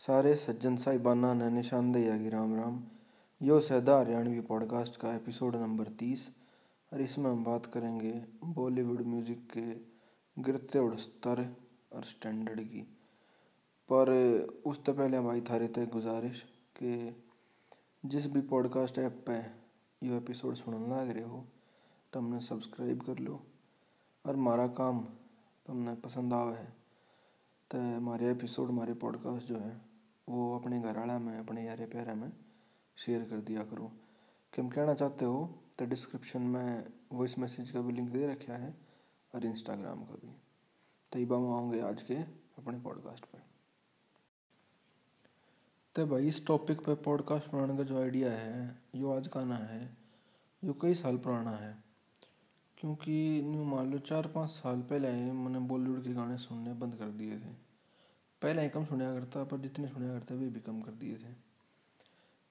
सारे सज्जन साहिबाना ने निशानदेही राम राम। यो सैदा हरियाणवी पॉडकास्ट का एपिसोड नंबर तीस। और इसमें हम बात करेंगे बॉलीवुड म्यूज़िक के गिरते उड़ स्तर और स्टैंडर्ड की। पर उससे पहले भाई थारे तक गुजारिश कि जिस भी पॉडकास्ट ऐप पे यो एपिसोड सुनने लग रहे हो तो हमने सब्सक्राइब कर लो। और हमारा काम तुमने पसंद आवे है। तो हमारे एपिसोड, हमारे पॉडकास्ट जो है वो अपने घर वाला में, अपने यारे प्यारे में शेयर कर दिया करो। कि हम कहना चाहते हो तो डिस्क्रिप्शन में वॉइस मैसेज का भी लिंक दे रखा है और इंस्टाग्राम का भी। तो ये हम आओगे आज के अपने पॉडकास्ट पर तो भाई, इस टॉपिक पे पॉडकास्ट बनाने का जो आइडिया है, यो आज का ना है, यो कई साल पुराना है। क्योंकि मान लो चार पाँच साल पहले मैंने बॉलीवुड के गाने सुनने बंद कर दिए थे। पहले ही कम सुना करता, पर जितने सुना करते वे भी कम कर दिए थे।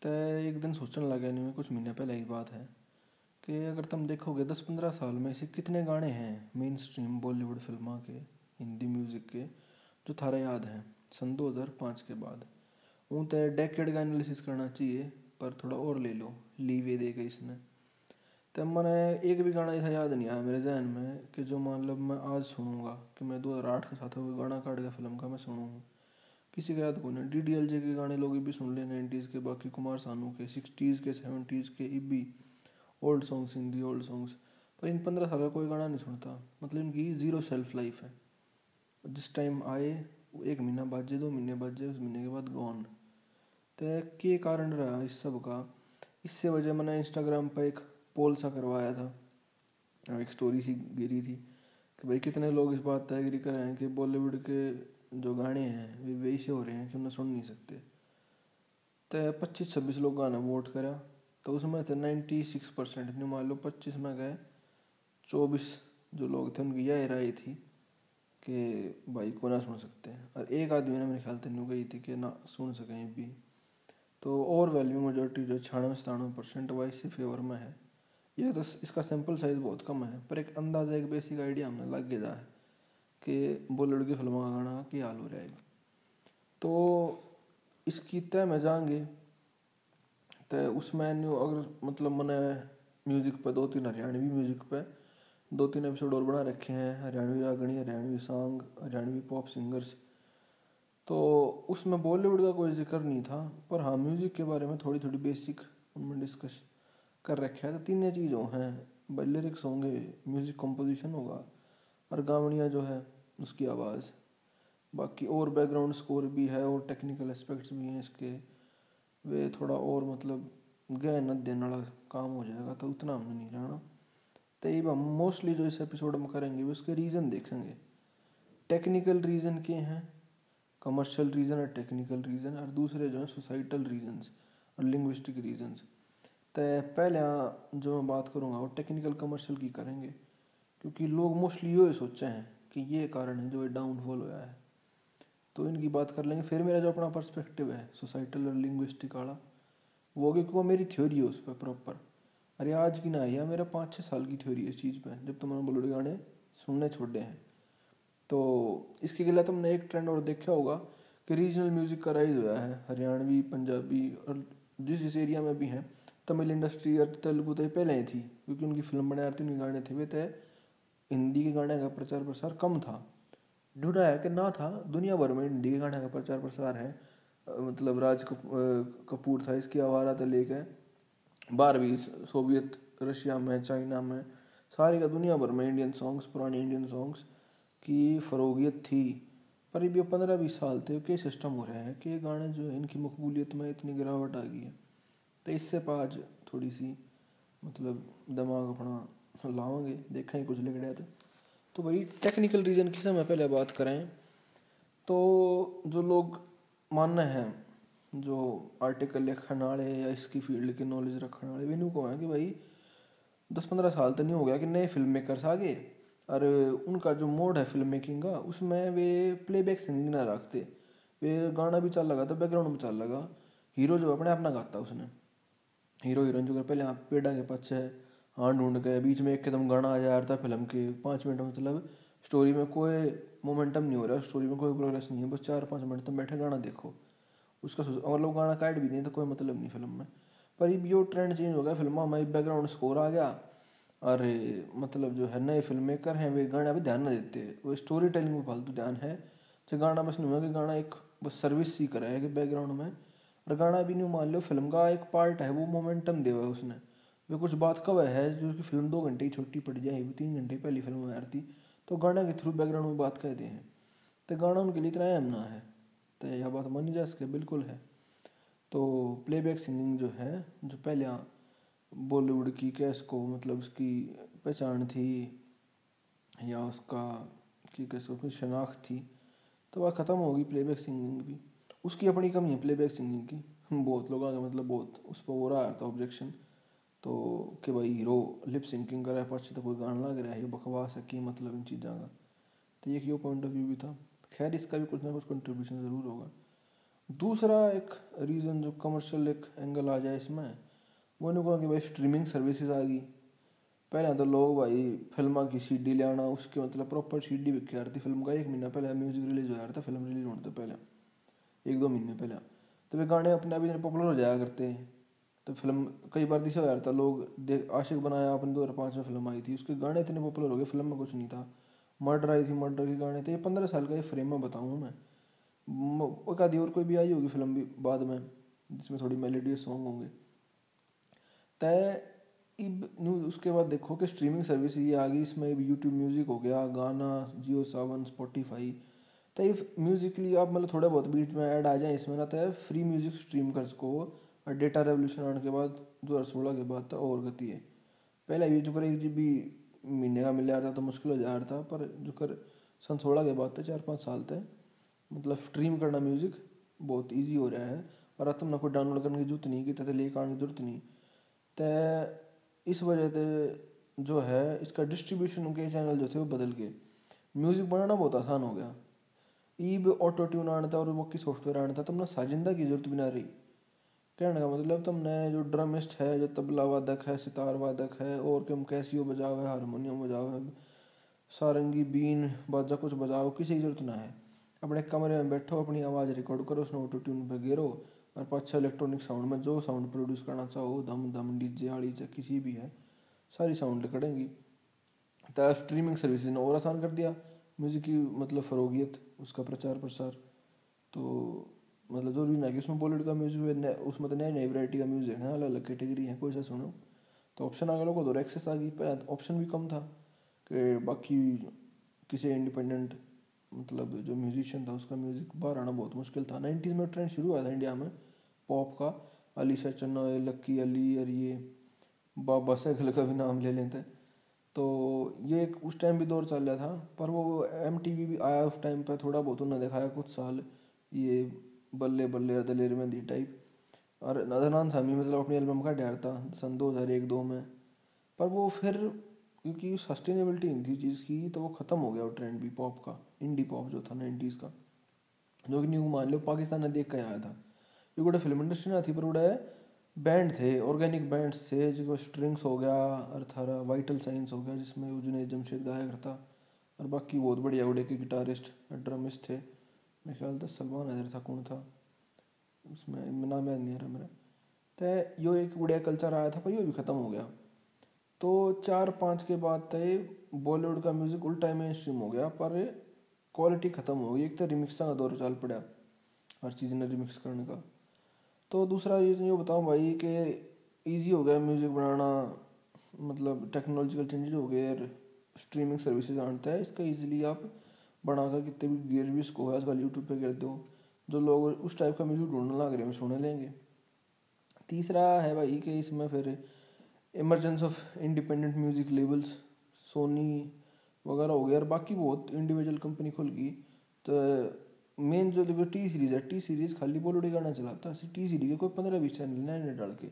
तो एक दिन सोचने लगा, नहीं, कुछ महीने पहले की बात है कि अगर तुम देखोगे दस पंद्रह साल में ऐसे कितने गाने हैं मेन स्ट्रीम बॉलीवुड फ़िल्मों के, हिंदी म्यूज़िक के, जो थारा याद हैं, सन दो हज़ार पाँच के बाद। ऊँ तो डेकेड का एनालिसिस करना चाहिए, पर थोड़ा और ले लो, लीवे दे के इसने। तो मैंने एक भी गाना ऐसा याद नहीं आया मेरे जहन में कि जो मान लो मैं आज सुनूँगा, कि मैं दो हज़ार आठ के साथ कोई गाना काट के फ़िल्म का, मैं सुनूँ किसी का याद को नहीं। डी डी एल जे के गाने लोग भी सुन ले नाइन्टीज़ के, बाकी कुमार सानू के, सिक्सटीज़ के, सेवेंटीज़ के इबी old songs Hindi old songs पर इन पंद्रह साल का कोई गाना नहीं सुनता। मतलब इनकी ज़ीरो शेल्फ लाइफ है। जिस टाइम आए, वो एक महीना बाद जे दो महीने बाद जे उस महीने के बाद गॉन तो के कारण रहा इस सब का। इससे वजह मैंने इंस्टाग्राम पर एक पोल सा करवाया था। एक स्टोरी सी गिरी थी कि भाई कितने लोग इस बात तय गिरी कर रहे हैं कि बॉलीवुड के जो गाने हैं, वे वैसे हो रहे हैं कि उन्हें सुन नहीं सकते। तो पच्चीस छब्बीस लोग गाना वोट करा तो उसमें थे नाइन्टी सिक्स परसेंट नहीं मान लो पच्चीस में गए, चौबीस जो लोग थे, उनकी यह राय थी कि भाई को ना सुन सकते हैं। और एक आदमी ने मेरे ख्याल न्यू गई थी कि ना सुन सकें भी। तो और वैल्यू मेजोरिटी जो छियानवे सतानवे परसेंट वाइज से फेवर में है। ये तो इसका सैंपल साइज़ बहुत कम है, पर एक अंदाज़ा, एक बेसिक आइडिया हमने लग गया है कि बॉलीवुड की फ़िल्मों का गाना की हाल हो जाएगा तो इसकी तय में जाएँगे तो उसमें न्यू अगर मतलब मैंने म्यूज़िक पे दो तीन हरियाणवी म्यूज़िक पे दो तीन एपिसोड और बना रखे हैं, हरियाणवी रागणी, Haryanvi song Haryanvi pop singers तो उसमें बॉलीवुड का कोई ज़िक्र नहीं था, पर हाँ म्यूज़िक के बारे में थोड़ी थोड़ी बेसिक उनमें डिस्कस कर रखे है तो तीन चीज़ों हैं। भाई लिरिक्स होंगे म्यूज़िक कंपोजिशन होगा, और गावड़ियाँ जो है, उसकी आवाज़। बाकी और बैकग्राउंड स्कोर भी है, और टेक्निकल एस्पेक्ट्स भी हैं इसके। वे थोड़ा और मतलब गहन अध्ययन वाला काम हो जाएगा तो उतना हमने नहीं जाना। तो ये हम मोस्टली जो इस एपिसोड में करेंगे, वो उसके रीज़न देखेंगे। टेक्निकल रीज़न के हैं कमर्शियल रीज़न और टेक्निकल रीज़न और दूसरे जो हैं सोसाइटल रीजन्स और लिंग्विस्टिक रीजन्स तो पहले जो मैं बात करूँगा, वो टेक्निकल कमर्शियल की करेंगे, क्योंकि लोग मोस्टली ये सोचे हैं कि ये कारण है जो ये डाउनफॉल हुआ है। तो इनकी बात कर लेंगे। फिर मेरा जो अपना पर्सपेक्टिव है सोसाइटल और लिंग्विस्टिक वाला, वो क्योंकि वो मेरी थ्योरी है उस पर प्रॉपर अरे आज की ना है मेरा पाँच छः साल की थ्योरी है इस चीज़ पर जब तुमने बॉलीवुड गाने सुनने छोड़े हैं। तो इसके लिए तुमने एक ट्रेंड और देखा होगा कि रीजनल म्यूज़िक का राइज हुआ है। हरियाणवी, पंजाबी और जिस जिस एरिया में भी हैं तमिल इंडस्ट्री और तेलुगु तो पहले ही थी, क्योंकि उनकी फ़िल्म बने आती उनके गाने थे, वे तो हिंदी के गाने का प्रचार प्रसार कम था। ढूंढा है कि ना था, दुनिया भर में हिंदी के गाने का प्रचार प्रसार है। मतलब राज कपूर था, इसकी आवारा तो लेके भी सोवियत, रशिया में, चाइना में, सारी का दुनिया भर में इंडियन सॉन्ग्स पुराने इंडियन सॉन्ग्स की फरोगियत थी। पर ये पंद्रह बीस साल थे, के सिस्टम हो रहे हैं, कि ये गाने जो है, इनकी मकबूलियत में इतनी गिरावट आ गई है। तो इससे आज थोड़ी सी मतलब दिमाग अपना लाओगे, देखें कुछ लिख रहा था तो भाई टेक्निकल रीज़न की समय पहले बात करें तो जो लोग मानना है, जो आर्टिकल लिखने वाले या इसकी फ़ील्ड की नॉलेज रखने वाले भी को है कि भाई दस पंद्रह साल तो नहीं हो गया कि नए फ़िल्म मेकर्स आ गए, और उनका जो मोड है फ़िल्म मेकिंग का, उसमें वे प्लेबैक सिंगिंग ना रखते। वे गाना भी चल लगा तो बैकग्राउंड भी चल लगा। हीरो जो अपने अपना गाता उसने। हीरो हीरोइन जो पहले आप पेड़ा के पीछे हाँ ढूंढ के बीच में एकदम गाना आ जा रहा था फ़िल्म के। पाँच मिनट मतलब स्टोरी में कोई मोमेंटम नहीं हो रहा, स्टोरी में कोई प्रोग्रेस नहीं है, बस चार पाँच मिनट तक बैठे गाना देखो। उसका और लोग गाना काट भी दें तो कोई मतलब नहीं फ़िल्म में। पर यो ट्रेंड चेंज हो गया फ़िल्मों में बैकग्राउंड स्कोर आ गया। और मतलब जो है नए फ़िल्म मेकर हैं, वे गाने अभी ध्यान ना देते। वो स्टोरी टेलिंग में फालतू ध्यान है। जो गाना बस नहीं हुआ कि गाना एक बस सर्विस सी कर है कि बैकग्राउंड में। और गाना भी नहीं मान लो फ़िल्म का एक पार्ट है, वो मोमेंटम दे हुआ है उसने। वे कुछ बात कब है जो कि फ़िल्म दो घंटे की छोटी पड़ जाए तीन घंटे पहली फ़िल्म में आती तो गाना के थ्रू बैकग्राउंड में बात कहते हैं। तो गाना उनके लिए इतना अहम ना है। तो यह बात मानी जा सके, बिल्कुल है। तो प्लेबैक सिंगिंग जो है, जो पहले बॉलीवुड की कैस को मतलब उसकी पहचान थी, या उसका, की कैसे कोई शनाख्त थी तो वह ख़त्म होगी प्लेबैक सिंगिंग भी। उसकी अपनी कमी है प्लेबैक सिंगिंग की। बहुत लोग आगे मतलब बहुत, उस पर हो रहा था ऑब्जेक्शन तो कि भाई हीरो लिप सिंकिंग कर रहा है पीछे तो कोई गाना लग रहा है, ये बकवास है कि मतलब इन चीज़ों का? तो ये पॉइंट ऑफ़ व्यू भी था। खैर, इसका भी कुछ ना कुछ कंट्रीब्यूशन ज़रूर होगा। दूसरा एक रीज़न जो कमर्शियल एक एंगल आ जाए इसमें, वो नहीं कहा कि भाई स्ट्रीमिंग सर्विसेज़ आ गई। पहले तो लोग भाई फ़िल्म की सी डी ले आना, उसके मतलब प्रॉपर सी डी बिक थी फ़िल्म का एक महीना पहले म्यूज़िक रिलीज़ हो रहा था फ़िल्म रिलीज़ होने से पहले। एक दो महीने पहले। तो वे गाने अपने आप इतने पॉपुलर हो जाया करते हैं तो फ़िल्म कई बार दिशा हो था। लोग देख, आशिक बनाया, अपने दो हज़ार पाँच में फ़िल्म आई थी। उसके गाने इतने पॉपुलर हो गए, फ़िल्म में कुछ नहीं था। मर्डर आई थी, मर्डर के गाने थे। ये पंद्रह साल का ये फ्रेम में बताऊँ मैं। एक आधी और कोई भी आई होगी फ़िल्म भी बाद में, जिसमें थोड़ी मेलेडियस सॉन्ग होंगे। तय, इब, न्यूज़, उसके बाद देखो कि स्ट्रीमिंग सर्विस ये आ गई। इसमें यूट्यूब म्यूज़िक हो गया, गाना जियो सावन स्पॉटीफाई तो ये म्यूज़िकली आप मतलब थोड़ा बहुत बीच में ऐड आ जाए, इसमें ना तो फ्री म्यूज़िक स्ट्रीम कर सको और डेटा रेवोल्यूशन आने के बाद दो हज़ार सोलह के बाद तो और गति है। पहले भी जो कर, एक जी बी महीने का मिल जा रहा था तो मुश्किल हो जा रहा था, पर जो कर, सन सोलह के बाद तो चार पाँच साल तक मतलब स्ट्रीम करना म्यूज़िक बहुत ईजी हो रहा है और तुम ना कोई डाउनलोड करने की ज़रूरत नहीं कि तथे लेकर आने की ज़रूरत नहीं। तो इस वजह से जो है, इसका डिस्ट्रीब्यूशन के चैनल जो थे वो बदल गए। म्यूज़िक बनाना बहुत आसान हो गया। ईब ऑटो ट्यून आना था और बाकी सॉफ्टवेयर आना था तुमने साजिंदा की ज़रूरत भी ना रही। कहने का मतलब तुमने जो ड्रमिस्ट है, जो तबला वादक है, सितार वादक है, और कम कैसियो बजाओ है हारमोनियम बजाओ है सारंगी, बीन, बाजा कुछ बजाओ, किसी की ज़रूरत ना है। अपने कमरे में बैठो, अपनी आवाज़ रिकॉर्ड करो, उसने ऑटो ट्यून पर गिरो और पाँच इलेक्ट्रॉनिक साउंड में जो साउंड प्रोड्यूस करना चाहो, दम दम डीजे आड़ी चाहे किसी भी है, सारी साउंड करेंगी तो स्ट्रीमिंग सर्विसेज़ ने और आसान कर दिया। म्यूज़िक की मतलब फ़रोगियत, उसका प्रचार प्रसार। तो मतलब ज़रूरी ना कि उसमें बॉलीवुड का म्यूज़िक उसमें तो नई नई वैरायटी का म्यूज़िक है अलग अलग कैटेगरी है, कोई सा सुनो। तो ऑप्शन आ गया लोगों तो एक्सेस आ गई। पहले ऑप्शन भी कम था कि बाकी किसी इंडिपेंडेंट मतलब जो म्यूजिशियन था, उसका म्यूज़िक बाहर आना बहुत मुश्किल था। नाइन्टीज़ में ट्रेंड शुरू हुआ था इंडिया में पॉप का। अली चन्ना, लक्की अली और ये बाबा सैगल का भी नाम ले लेते तो ये एक उस टाइम भी दौर चल रहा था, पर वो MTV भी आया उस टाइम पर थोड़ा बहुत उन्होंने दिखाया कुछ साल, ये बल्ले बल्ले दलेर में दी टाइप और नजरनान सामी मतलब अपनी एल्बम का डर था, सन दो हज़ार एक दो में। पर वो फिर, क्योंकि सस्टेनेबिलिटी नहीं थी चीज़ की तो वो ख़त्म हो गया वो ट्रेंड भी पॉप का इंडी पॉप जो था नाइन्टीज़ का। जो कि न्यू मान लो, पाकिस्तान ने देख कर आया था। गोटे फ़िल्म इंडस्ट्री ना थी, पर गोटे बैंड थे ऑर्गेनिक बैंड्स थे जो स्ट्रिंग्स हो गया और वाइटल साइंस हो गया, जिसमें जुनेद जमशेद गाया करता और बाकी बहुत बढ़िया उड़े के गिटारिस्ट ड्रमिस्ट थे। मेरे ख्याल था सलमान हैदर था, कौन था? उसमें नाम याद नहीं आ रहा मेरा। तो यो एक बढ़िया कल्चर आया था, पर यो भी ख़त्म हो गया। तो चार पाँच के बाद तय बॉलीवुड का म्यूज़िक उल्टा मेन स्ट्रीम हो गया, पर क्वालिटी ख़त्म हो गई। एक तो रिमिक्सा का दौर चल पड़ा, हर चीज़ ने रिमिक्स करने का। तो दूसरा ये ये बताऊँ भाई कि ईजी हो गया म्यूज़िक बनाना मतलब टेक्नोलॉजिकल चेंजेज हो गए स्ट्रीमिंग सर्विसेज़ आनता है इसका ईजिली आप बनाकर कितने भी गियर भी इसको है, आजकल यूट्यूब पे कर दो जो लोग उस टाइप का म्यूज़िक ढूँढने लग रहे हैं, सुने लेंगे तीसरा है भाई कि इसमें फिर emergence of independent music labels Sony वगैरह हो गया और बाकी बहुत इंडिविजुअल कंपनी खुल गई तो मेन जो देखो टी सीरीज़ है टी सीरीज़ खाली बॉलीवुड गाना चलाता है। टी सीरीज़ के कोई पंद्रह बीस चैनल नए नए डाल के।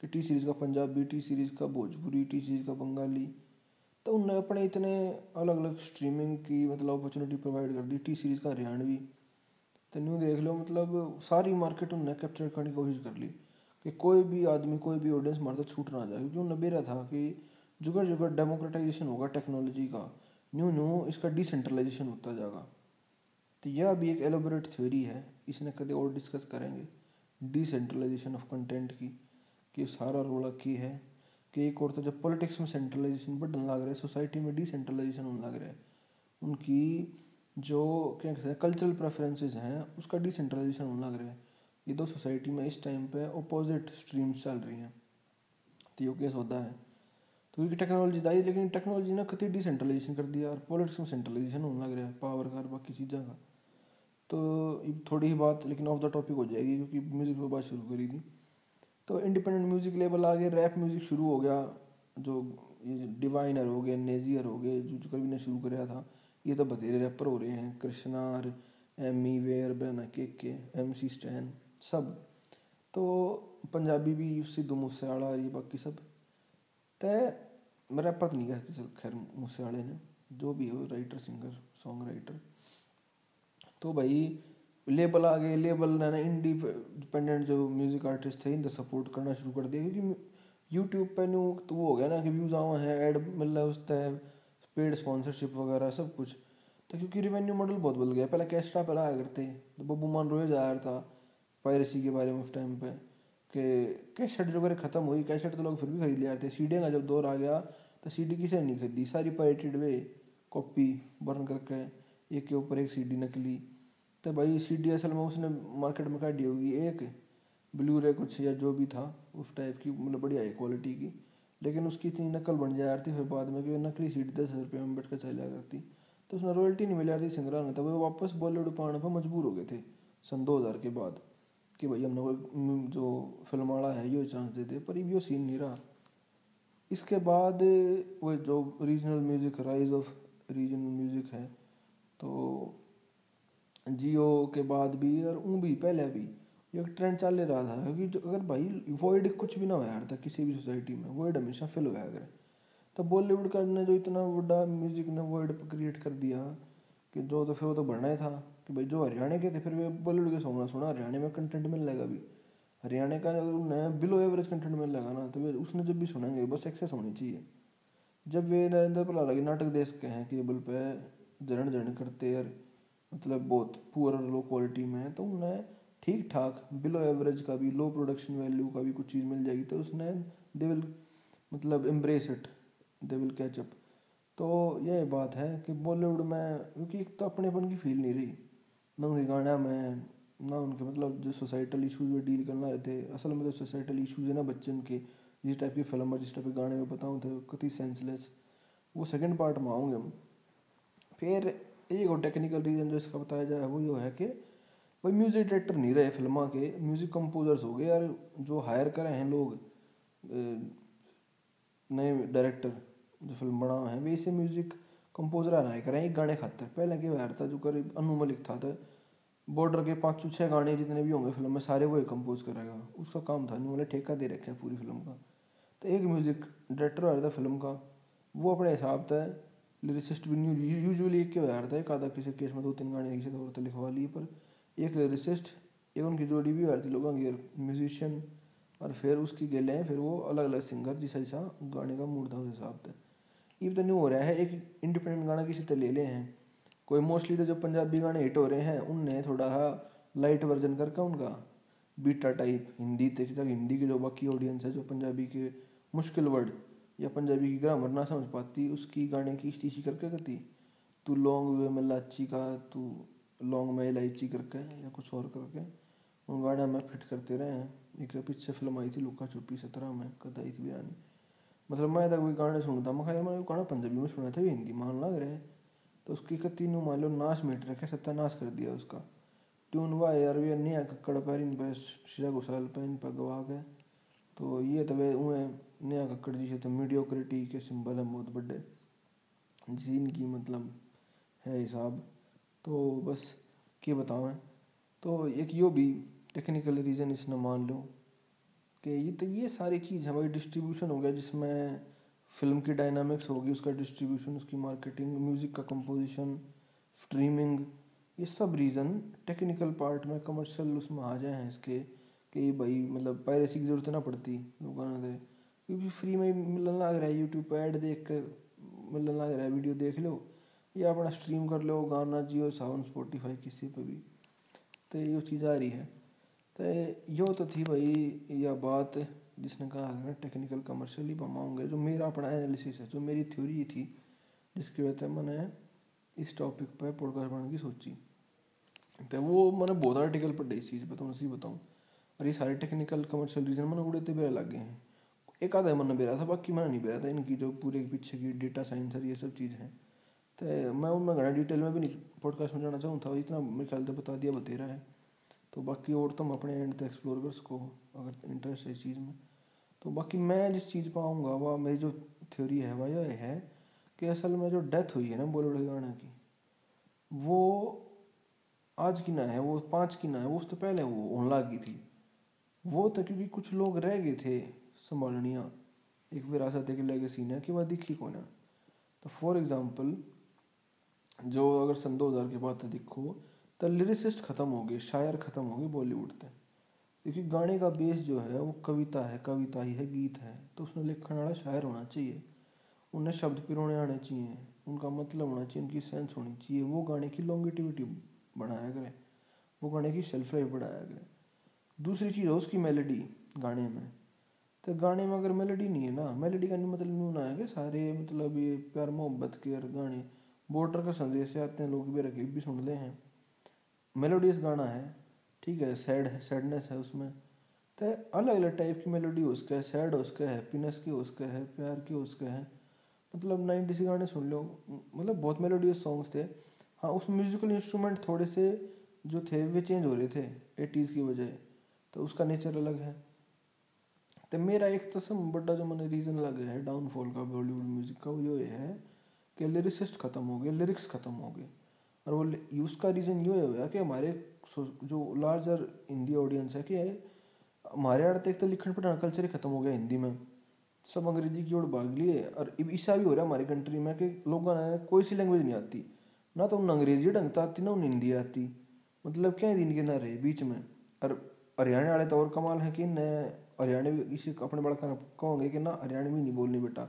कि टी सीरीज़ का पंजाबी टी सीरीज़ का भोजपुरी टी सीरीज़ का बंगाली। तो उनने अपने इतने अलग अलग स्ट्रीमिंग की मतलब अपॉर्चुनिटी प्रोवाइड कर दी टी सीरीज़ का हरियाणवी। तो न्यू देख लो मतलब सारी मार्केट उनने कैप्चर करने की कोशिश कर ली। कि कोई भी आदमी, कोई भी ऑडियंस मारता छूट ना जाए, क्योंकि उन्हें बेरा था कि जुगर जुगर डेमोक्रेटाइजेशन होगा टेक्नोलॉजी का। न्यू न्यू इसका डिसेंट्रलाइजेशन होता जाएगा। तो यह भी एक एलोबरेट थ्योरी है, इसने कदे और डिस्कस करेंगे। डिसेंट्रलाइजेशन ऑफ़ कंटेंट की, कि सारा रोड़ा की है, कि एक और तो जब पॉलिटिक्स में सेंट्रलाइजेशन बढ़ने लग रहा है सोसाइटी में डिसेंट्रलाइजेशन होने लग रहा है, उनकी जो, क्या कहते हैं कल्चरल प्रेफरेंसेस हैं, उसका डिसेंट्रलाइजेशन होने लग रहा है। ये दो सोसाइटी में इस टाइम पे अपोजिट स्ट्रीम्स चल रही हैं। तो ये केस होता है। तो क्योंकि टेक्नोलॉजी आई, लेकिन टेक्नोलॉजी ने कति डिसेंट्रलाइजेशन कर दिया और पॉलिटिक्स में सेंट्रलाइजेशन होने लग रहा है पावर का और बाकी चीज़ों का। तो थोड़ी ही बात लेकिन ऑफ़ द टॉपिक हो जाएगी क्योंकि म्यूज़िक पर बात शुरू करी थी। तो इंडिपेंडेंट म्यूज़िक लेवल आ गए रैप म्यूज़िक शुरू हो गया, जो ये डिवाइनर हो गए नेजियर हो गए, जो जो कभी ने शुरू कराया था, ये तो बतेरे रैपर हो रहे हैं कृष्णार एम ई वेयर बैना के के एम सी स्टैन सब। तो पंजाबी भी, सिद्धू मूसेवाला, ये बाकी सब। तय रैपर तो नहीं कह सकते खैर मूसेवाले ने, जो भी हो राइटर सिंगर सॉन्ग राइटर तो भाई लेबल आ गए लेबल ने ना इंडिपेंडेंट जो म्यूज़िक आर्टिस्ट थे, इनका सपोर्ट करना शुरू कर दिया। क्योंकि यूट्यूब पे न्यू तो वो हो गया ना कि व्यूज़ आवा है ऐड मिल रहा है उस पेड स्पॉन्सरशिप वगैरह, सब कुछ। तो क्योंकि रिवेन्यू मॉडल बहुत बदल गया। पहले कैस्ट्रा पर आया करते तो बब्बू मान रोज आया था पायरेसी के बारे में उस टाइम पे, कि कैसेट जो करे ख़त्म हुई। कैसेट तो लोग फिर भी खरीद ले थे सी का जब दौर आ गया तो सी डी किसे नहीं खरीदी? सारी पायरेटेड वे कॉपी बर्न करके, एक के ऊपर एक सी डी नकली। तो भाई सी डी एस एल में उसने मार्केट में काटी होगी एक ब्लू रे कुछ या जो भी था, उस टाइप की मतलब बढ़िया है क्वालिटी की। लेकिन उसकी इतनी नकल बन जाया करती फिर बाद में कि नकली सीट दस हज़ार रुपये में बैठ कर चल चला करती। तो उसने रॉयल्टी नहीं मिल रही सिंगरा ने तो वो वापस बॉलीवुड पाने पर मजबूर हो गए थे, सन दो हज़ार के बाद, कि भाई हमने जो फ़िल्म वाला है, ये चांस देते पर ये सीन नहीं रहा। इसके बाद वो जो regional music rise of regional music है तो जियो के बाद भी और ऊँ भी, पहले भी एक ट्रेंड चल रहा था क्योंकि अगर भाई वॉइड कुछ भी ना हो यार था किसी भी सोसाइटी में वॉइड हमेशा फिल हो अगर तो बॉलीवुड का ने जो इतना बड़ा म्यूज़िक ने वर्ड क्रिएट कर दिया कि जो तो फिर वो तो बढ़ना ही था कि भाई जो हरियाणा के थे, फिर वे बॉलीवुड के सोना सुना, हरियाणा में कंटेंट मिल जाएगा अभी हरियाणा का अगर उन्हें बिलो एवरेज कंटेंट मिल जाएगा ना तो वे उसने जब भी सुनेंगे, बस एक्सेस होनी चाहिए। जब वे नरेंद्र लगे नाटक देश के हैं केबल पे जरण जरण करते यार मतलब बहुत पुअर लो क्वालिटी में है तो उन्हें ठीक ठाक बिलो एवरेज का भी लो प्रोडक्शन वैल्यू का भी कुछ चीज़ मिल जाएगी तो उसने दे विल मतलब embrace it they will catch up तो यह बात है कि बॉलीवुड में, क्योंकि एक तो अपनेपन की फील नहीं रही, ना उनके गाना में, ना उनके मतलब जो सोसाइटल इशूज़ में डील करना रहते असल में तो सोसाइटल इशूज़ है ना बच्चन के, जिस टाइप की फ़िल्म और जिस टाइप के गाने में बताऊँ थे कति सेंसलेस वो सेकंड पार्ट में आऊँगे हम। फिर एक और टेक्निकल रीज़न जो इसका बताया जाए, वो ये है कि भाई म्यूज़िक डायरेक्टर नहीं रहे फिल्मा के म्यूज़िक कंपोजर्स हो गए यार, जो हायर करे हैं लोग नए डायरेक्टर जो फ़िल्म बना है वैसे म्यूज़िक कंपोजर आना करें, एक गाने खाते पहले क्या यार था जो करीब अनु मलिक था तो बॉर्डर के पाँच छः गाने जितने भी होंगे फ़िल्म में, सारे वो ही कंपोज करेगा। उसका काम था नहीं ठेका दे रखे हैं पूरी फ़िल्म का। तो एक म्यूज़िक डायरेक्टर आ रहा था फ़िल्म का, वो अपने हिसाब से लिरिसिस्ट भी नहीं यूजुअली एक के हो था, एक आधा किसी केस में दो तीन गाने किसी तौर पर लिखवा लिए, पर एक लिरिसिस्ट एक उनकी जोड़ी भी आती लोगों की म्यूजिशियन और फिर उसकी गेले हैं, फिर वो अलग अलग सिंगर जिस जैसा गाने का मूड था, उस हिसाब से। ये तो नहीं हो रहा है, एक इंडिपेंडेंट गाना किसी तरह ले ले हैं। कोई मोस्टली तो जो पंजाबी गाने हिट हो रहे हैं, उनने थोड़ा सा लाइट वर्जन करके उनका बीटा टाइप हिंदी तक हिंदी के जो बाकी ऑडियंस है, जो पंजाबी के मुश्किल वर्ड या पंजाबी की ग्रामर ना समझ पाती, उसकी गाने की स्टीची करके करती। तू लॉन्ग वे में लाची का, तू लॉन्ग में इलायची करके या कुछ और करके, उन गाने में फिट करते रहे हैं। एक पीछे फ़िल्म आई थी, लुका छुपी सत्रह में, कद आई थी बयानी। मतलब मैं कोई गाने सुनता, मैं यार मैं गाना पंजाबी में सुना था भी हिंदी मान लग रहे तो उसकी कत्ती नु मान लो नाश मिट रखे, सत्यानाश कर दिया उसका। ट्यून वाह यार भी अन्य कक्कड़ पैर इन पर शिरा घुसाल पे, इन पर गवा गए तो ये तो वे, उए नया कक्कड़ जी तो मीडियोक्रिटी के सिंबल है बहुत बड़े। जिनकी मतलब है हिसाब। तो बस क्या बताऊँ मैं तो एक यो भी टेक्निकल रीज़न इसने मान लो कि ये तो ये सारी चीज़ हमारी डिस्ट्रीब्यूशन हो गया जिसमें फ़िल्म की डायनामिक्स होगी, उसका डिस्ट्रीब्यूशन उसकी मार्केटिंग म्यूज़िक का कंपोजिशन स्ट्रीमिंग ये सब रीज़न टेक्निकल पार्ट में कमर्शियल उसमें आ जाए हैं इसके। कि भाई मतलब पायरेसी की ज़रूरत ना पड़ती दुकान से क्योंकि फ्री में मिलने लग रहा है यूट्यूब पर ऐड देख कर मिलने लग रहा है वीडियो देख लो या अपना स्ट्रीम कर लो, गाना जियो साउंड स्पॉटिफाई किसी पर भी। तो यो चीज़ आ रही है। तो यो तो थी भाई यह बात जिसने कहा है टेक्निकल कमर्शियली बनाऊँगे जो मेरा अपना एनालिसिस है, जो मेरी थ्योरी थी, जिसकी वजह से मैंने इस टॉपिक पर पॉडकास्ट बनाने की सोची। तो वो मैंने बहुत आर्टिकल पढ़े इस चीज़ पर तो मैं सही बताऊँ। और ये सारे टेक्निकल कमर्शियल रीजन मैंने उड़े तो बेरा लगे हैं। एक आधा मन बेरा था, बाकी मैंने नहीं बेरा था। इनकी जो पूरे पीछे की डेटा साइंस और ये सब चीज़ है। तो मैं उनमें घना डिटेल में भी नहीं पॉडकास्ट में जाना चाहूँ था, इतना मेरे ख्याल से बता दिया बतेरा है। तो बाकी और तुम अपने एंड तक एक्सप्लोर कर सको, अगर इंटरेस्ट है इस चीज़ में। तो बाकी मैं जिस चीज़ पर आऊँगा, वह मेरी जो थ्योरी है, वह यह है कि असल में जो डेथ हुई है ना बॉलीवुड गाने की, वो आज की ना है, वो पाँच की ना है, वो उससे पहले वो होने लगी थी। वो तो क्योंकि कुछ लोग रह गए थे संभालनिया। एक विरासत एक लेगेसी ने, कि वह दिखी कौन है? तो फॉर एग्ज़ाम्पल जो अगर सन दो हज़ार के बाद देखो तो लिरिसिस्ट ख़त्म हो गए, शायर ख़त्म हो गए बॉलीवुड से क्योंकि गाने का बेस जो है, वो कविता है, कविता ही है, गीत है। तो उसमें लिखने वाला शायर होना चाहिए। उन्हें शब्द पिरोने आने चाहिए। उनका मतलब होना चाहिए, उनकी सेंस होनी चाहिए। वो गाने की लॉन्गिटिविटी बढ़ाया करें। वो गाने की शेल्फ लाइफ बढ़ाया करें। दूसरी चीज़ है उसकी मेलोडी गाने में। तो गाने में अगर मेलोडी नहीं है ना मेलोडी का नहीं मतलब यूँ ना है कि सारे मतलब ये प्यार मोहब्बत के गाने। बॉर्डर का संदेश से आते हैं लोग भी, रखे भी सुन ले हैं। मेलोडियस गाना है, ठीक है सैड है सैडनेस है उसमें। तो अलग अलग टाइप की मेलोडी उसका है सैड उसका है हैप्पीनेस की उसका है, प्यार की उसका है। मतलब नाइन्टी से गाने सुन लो मतलब बहुत मेलोडियस सॉन्ग्स थे। हाँ उस म्यूजिकल इंस्ट्रूमेंट थोड़े से जो थे, वे चेंज हो रहे थे एटीज़ की वजह। तो उसका नेचर अलग है। तो मेरा एक तो सब बड़ा जो मैंने रीज़न लगे है डाउनफॉल का बॉलीवुड म्यूज़िक का, वो ये है कि लिरिसिस्ट ख़त्म हो गए लिरिक्स ख़त्म हो गए। और वो उसका रीज़न ये हो गया कि हमारे जो लार्जर हिंदी ऑडियंस है कि हमारे आड़ते एक तो लिखन पढ़ना कल्चर ही ख़त्म हो गया हिंदी में। सब अंग्रेज़ी की ओर भाग लिए और ऐसा भी हो रहा है हमारी कंट्री में कि लोगों ने कोई सी लैंग्वेज नहीं आती। ना तो उन अंग्रेज़ी ढंग आती, ना उन हिंदी आती। मतलब क्या दिन के ना रहे बीच में। और हरियाणा वाले तो और कमाल है कि न हरियाणवी इसी अपने बड़ा कहोगे कि ना हरियाणवी नहीं बोलनी बेटा।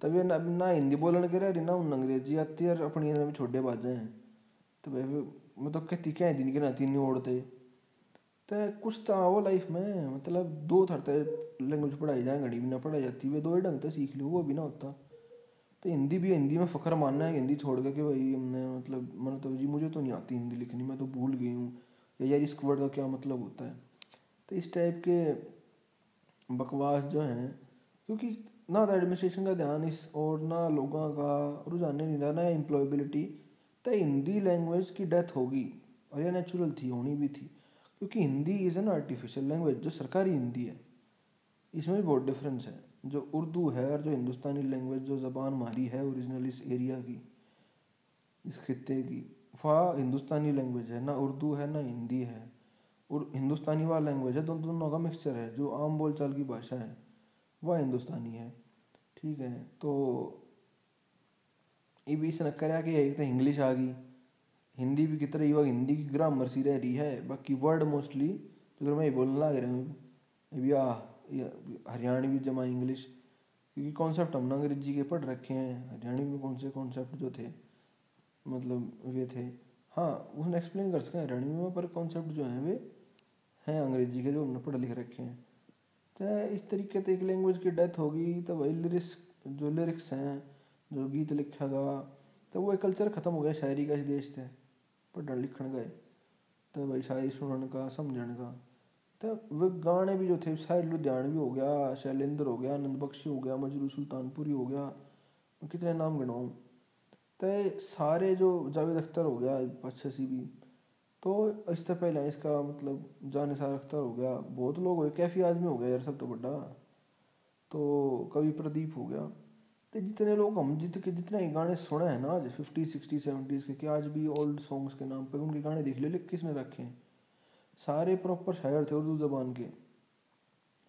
तभी ना ना हिंदी बोलने के रहे ना उन अंग्रेज़ी आती है अपनी भी छोटे बाजे हैं। तो भाई मतलब क्या दिन के ना तीन ओढ़ते। तो कुछ तो वो लाइफ में मतलब दो थरते लैंग्वेज पढ़ाई जाए, घड़ी भी ना पढ़ाई जाती, वे दो ही ढंग से सीख लो, वो भी ना होता। तो हिंदी भी, हिंदी में फ़ख्र मानना है, हिंदी छोड़ के कि भाई हमने मतलब मैंने तो जी, मुझे तो नहीं आती हिंदी लिखनी, मैं तो भूल गई हूँ। या यार इस वर्ड का क्या मतलब होता है? तो इस टाइप के बकवास जो हैं, क्योंकि ना तो एडमिनिस्ट्रेशन का ध्यान इस और ना लोगों का रुझान नहीं रहा ना एम्प्लॉयबिलिटी तो हिंदी लैंग्वेज की डेथ होगी और यह नेचुरल थी, होनी भी थी। क्योंकि Hindi is an artificial language जो सरकारी हिंदी है, इसमें भी बहुत डिफरेंस है। जो उर्दू है और जो हिंदुस्तानी लैंग्वेज जो ज़बान हमारी है ओरिजिनल इस एरिया की, इस खत्े की वह हिंदुस्तानी लैंग्वेज है, ना उर्दू है, ना हिंदी है। और हिंदुस्तानी वाला लैंग्वेज है, दोनों दोनों का मिक्सचर है, जो आम बोलचाल की भाषा है, वह हिंदुस्तानी है। ठीक है तो ये भी इसने करा कि एक तो इंग्लिश आ गई। हिंदी भी कितना ही हिंदी की ग्रामर सी रह रही है, बाकी वर्ड मोस्टली अगर मैं बोलने लग रहा हूँ आ हरियाणवी जमा इंग्लिश क्योंकि कॉन्सेप्ट हमने अंग्रेज़ी के पढ़ रखे हैं, हरियाणवी में कौन से कॉन्सेप्ट जो थे मतलब वे थे। हाँ उसने एक्सप्लेन कर सकें हरियाणवी में पर कॉन्सेप्ट जो हैं वे हैं अंग्रेज़ी के, जो हमने पढ़ लिख रखे हैं। तो इस तरीके से एक लैंग्वेज की डेथ होगी तो वही लिरिक्स जो लिरिक्स हैं, जो गीत लिखा गया तो वो एक कल्चर ख़त्म हो गया शायरी का इस देश से, पढ़, लिखण गए तो भाई शायरी सुनने का समझने का। तो वे गाने भी जो थे, शायद लुधियान भी हो गया शैलेंद्र हो गया आनंद बख्शी हो गया, मजरू सुल्तानपुरी हो गया, कितने नाम गिनाऊँ तो सारे जो जावेद अख्तर हो गया अच्छे सी भी तो इससे पहले इसका मतलब जानिसार अख्तर हो गया। बहुत लोग हो गए, कैफी आजमी हो गया यार सब तो बड़ा। तो कवि प्रदीप हो गया। तो जितने लोग हम जित के जितने गाने सुने हैं ना आज फिफ्टी सिक्सटी सेवेंटीज़ के, कि आज भी ओल्ड सॉन्ग्स के नाम पर उनके गाने देख ले लिख किसने रखे हैं? सारे प्रॉपर शायर थे उर्दू ज़बान के।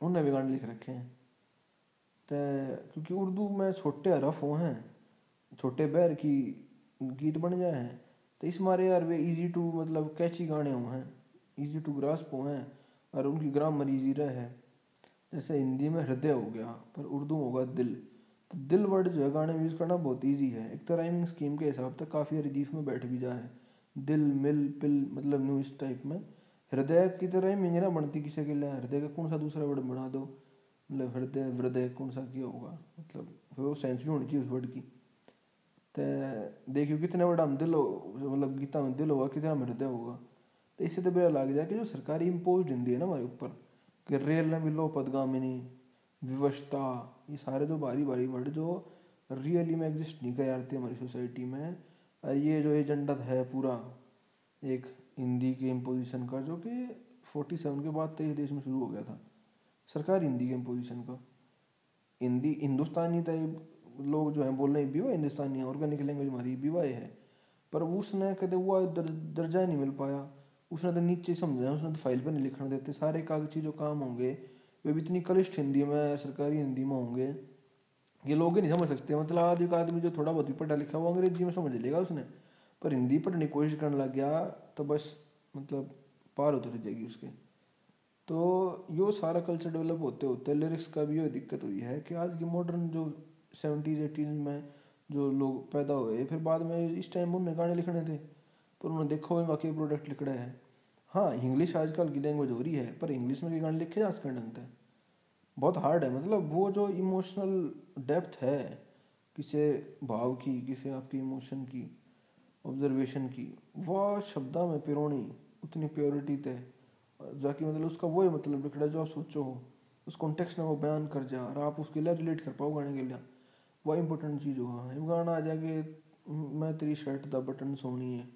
उनने भी गाने लिख रखे हैं। तो क्योंकि उर्दू में छोटे हरफ हो हैं छोटे बैर की गीत बन जाए हैं तो इस मारे यार वे इजी टू मतलब कैची गाने हुए हैं इजी टू ग्रास्प हुए हैं, और उनकी ग्रामर ईजी रहे है। जैसे हिंदी में हृदय हो गया, पर उर्दू होगा दिल। तो दिल वर्ड जो है, गाने में यूज़ करना बहुत ईजी है। एक तो राइमिंग स्कीम के हिसाब से काफ़ी रिदीफ में बैठ भी जाए। दिल, मिल, पिल मतलब न्यू इस टाइप में। हृदय की तरह ही ना बनती किसी के लिए। हृदय का कौन सा दूसरा वर्ड बना दो? मतलब हृदय हृदय कौन सा किया होगा? मतलब वो सेंस भी होनी चाहिए उस वर्ड की। तो देखियो कितना बड़ा हम दिल मतलब गीता में दिल होगा, कितना हृदय होगा। तो इससे तो बेरा लग जाए कि जो सरकारी इम्पोज हिंदी है ना हमारे ऊपर, कि रेल ने भी लो पदगामिनी, विवशता, ये सारे जो बारी बारी वर्ड जो रियली में एग्जिस्ट नहीं कर करते हमारी सोसाइटी में। और ये जो एजेंडा है पूरा, एक हिंदी के इम्पोजिशन का, जो कि फोर्टी सेवन के बाद तेईस देश में शुरू हो गया था। सरकार हिंदी के इम्पोजिशन का। हिंदी, हिंदुस्तानी तो लोग जो है बोल रहे हैं बीवा हिंदुस्तानी ऑर्गेनिक लैंग्वेज हमारी बीवा है। पर उसने कदे वो दर, दर्जा नहीं मिल पाया। उसने तो नीचे समझाया उसने तो फ़ाइल पर नहीं लिखने देते। सारे कागज़ी जो काम होंगे। वे भी इतनी कलिष्ठ हिंदी में सरकारी हिंदी में होंगे। ये लोग ही नहीं समझ सकते। मतलब आदि का आदमी जो थोड़ा बहुत भी पढ़ा लिखा वो अंग्रेज़ी में समझ लेगा उसने। पर हिंदी पढ़ने की कोशिश करने लग गया तो बस मतलब पार उतर जाएगी उसके। तो यो सारा कल्चर डेवलप होते होते लिरिक्स का भी ये दिक्कत हुई है कि आज की मॉडर्न जो सेवेंटीज़ एटीज़ में जो लोग पैदा हुए, फिर बाद में इस टाइम उन्होंने गाने लिखने थे, पर उन्होंने देखा कि प्रोडक्ट लिख रहे हैं। हाँ इंग्लिश आजकल की लैंग्वेज हो रही है, पर इंग्लिश में भी गाने लिखे जा सकते हैं बहुत हार्ड है मतलब वो जो इमोशनल डेप्थ है, किसी भाव की, किसी आपकी इमोशन की ऑब्जर्वेशन की, वह, शब्दा में पिरोनी, उतनी प्योरिटी थे जाकि मतलब उसका वो ही मतलब लिखड़ा जो आप सोचो हो उस कॉन्टेक्स्ट में वो बयान कर जा, और आप उसके लिए रिलेट कर पाओ गाने के लिए। वह इंपॉर्टेंट चीज़ होगा ये गाना आ जाके मैं तेरी शर्ट का बटन सोनी है।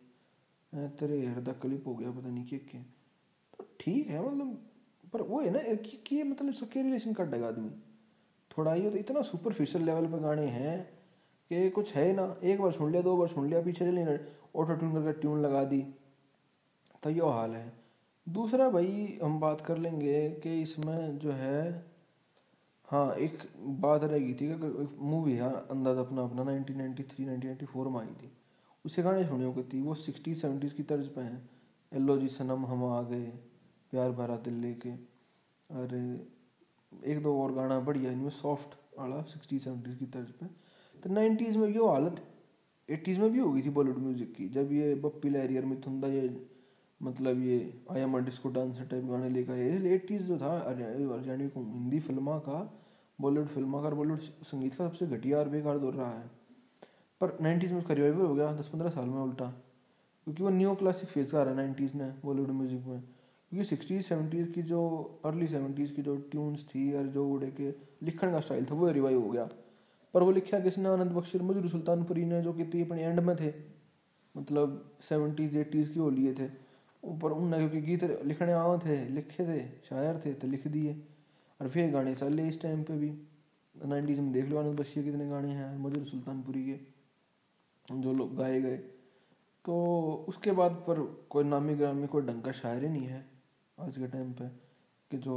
मैं तेरे हृदय क्लिप हो गया पता नहीं क्या क्या तो ठीक है मतलब पर वो है ना कि, कि मतलब सबके रिलेशन कर देगा आदमी। थोड़ा ये तो इतना सुपरफिशियल लेवल पे गाने हैं कि कुछ है ना एक बार सुन लिया दो बार सुन लिया पीछे चले ना ऑटो ट्यून करके ट्यून लगा दी। तो यो हाल है। दूसरा भाई हम बात कर लेंगे कि इसमें जो है हाँ एक बात रह गई थी कि मूवी है, अंदाज अपना अपना 1993 1994 में आई थी। उसे गाने सुनियो की थी, वो सिक्सटी सेवेंटीज़ की तर्ज पे हैं। एल्लो जी सनम, हम आ गए, प्यार भरा दिल लेके। और एक दो और गाना बढ़िया, इनमें सॉफ्ट वाला सिक्सटी सेवेंटीज़ की तर्ज पे। तो नाइन्टीज़ में ये हालत एटीज़ में भी हो गई थी बॉलीवुड म्यूज़िक की, जब ये बप्पी लहरी और मिथुंदा ये मतलब ये I am disco dance type गाने लेकर आए। एटीज़ जो था यानी हिंदी फिल्मा का, बॉलीवुड फिल्मा का, बॉलीवुड संगीत का सबसे घटिया और बेकार दौर रहा है। पर नाइन्टीज़ में उसका रिवाइवल हो गया दस पंद्रह साल में उल्टा। क्योंकि वो न्यू क्लासिक फ़ेज़ का आ रहा है नाइन्टीज़ में, बॉलीवुड म्यूज़िक में। क्योंकि सिक्सटीज़ सेवेंटीज़ की जो अर्ली सेवेंटीज़ की जो ट्यून्स थी और जो उड़े के लिखने का स्टाइल था, वो रिवाइव हो गया। पर वो लिखा किसने? आनंद बख्शी मजरू सुल्तानपुरी ने, जो कि अपने एंड में थे। मतलब सेवेंटीज़ एटीज़ की वो लिए थे। ऊपर उनने क्योंकि गीत लिखने आए थे, लिखे थे, शायर थे तो लिख दिए और फिर गाने चल रहे इस टाइम पे भी। नाइन्टीज़ में देख लो आनंद बख्शी कितने गाने हैं मजर सुल्तानपुरी के, जो लोग गाए गए। तो उसके बाद पर कोई नामी ग्रामी, कोई ढंग का शायर ही नहीं है, आज के टाइम पे, कि जो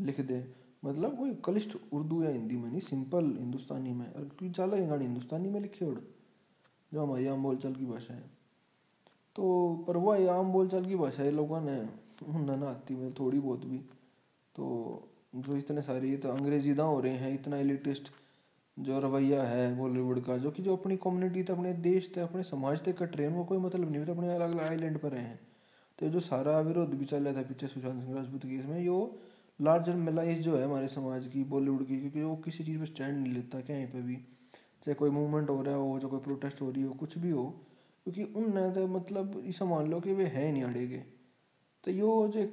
लिख दे। मतलब कोई कलिष्ठ उर्दू या हिंदी में नहीं, सिंपल हिंदुस्तानी में। और क्योंकि ज़्यादा गाने हिंदुस्तानी में लिखे उड़ जो हमारी आम बोलचाल की भाषा है। तो पर वह आम बोलचाल की भाषा है लोगों ने ना आती में थोड़ी बहुत भी। तो जो इतने सारे, ये तो अंग्रेज़ी दाँ हो रहे हैं, इतना एलिटिस्ट जो रवैया है बॉलीवुड का, जो कि जो अपनी कम्युनिटी थे अपने देश थे अपने समाज थे कट रहे हैं, वो कोई मतलब नहीं होता अपने अलग अलग आइलैंड पर रहे हैं। तो जो सारा विरोध भी चल रहा था पीछे सुशांत सिंह राजपूत केस में यो लार्जर मिलाइज जो है हमारे समाज की बॉलीवुड की, क्योंकि वो किसी चीज़ पर स्टैंड नहीं लेता, कहीं पर भी। चाहे कोई मूवमेंट हो रहा हो, चाहे कोई प्रोटेस्ट हो रही हो, कुछ भी हो क्योंकि उन तो मतलब इसे मान लो कि वे है नहीं अड़ेगे तो यो जो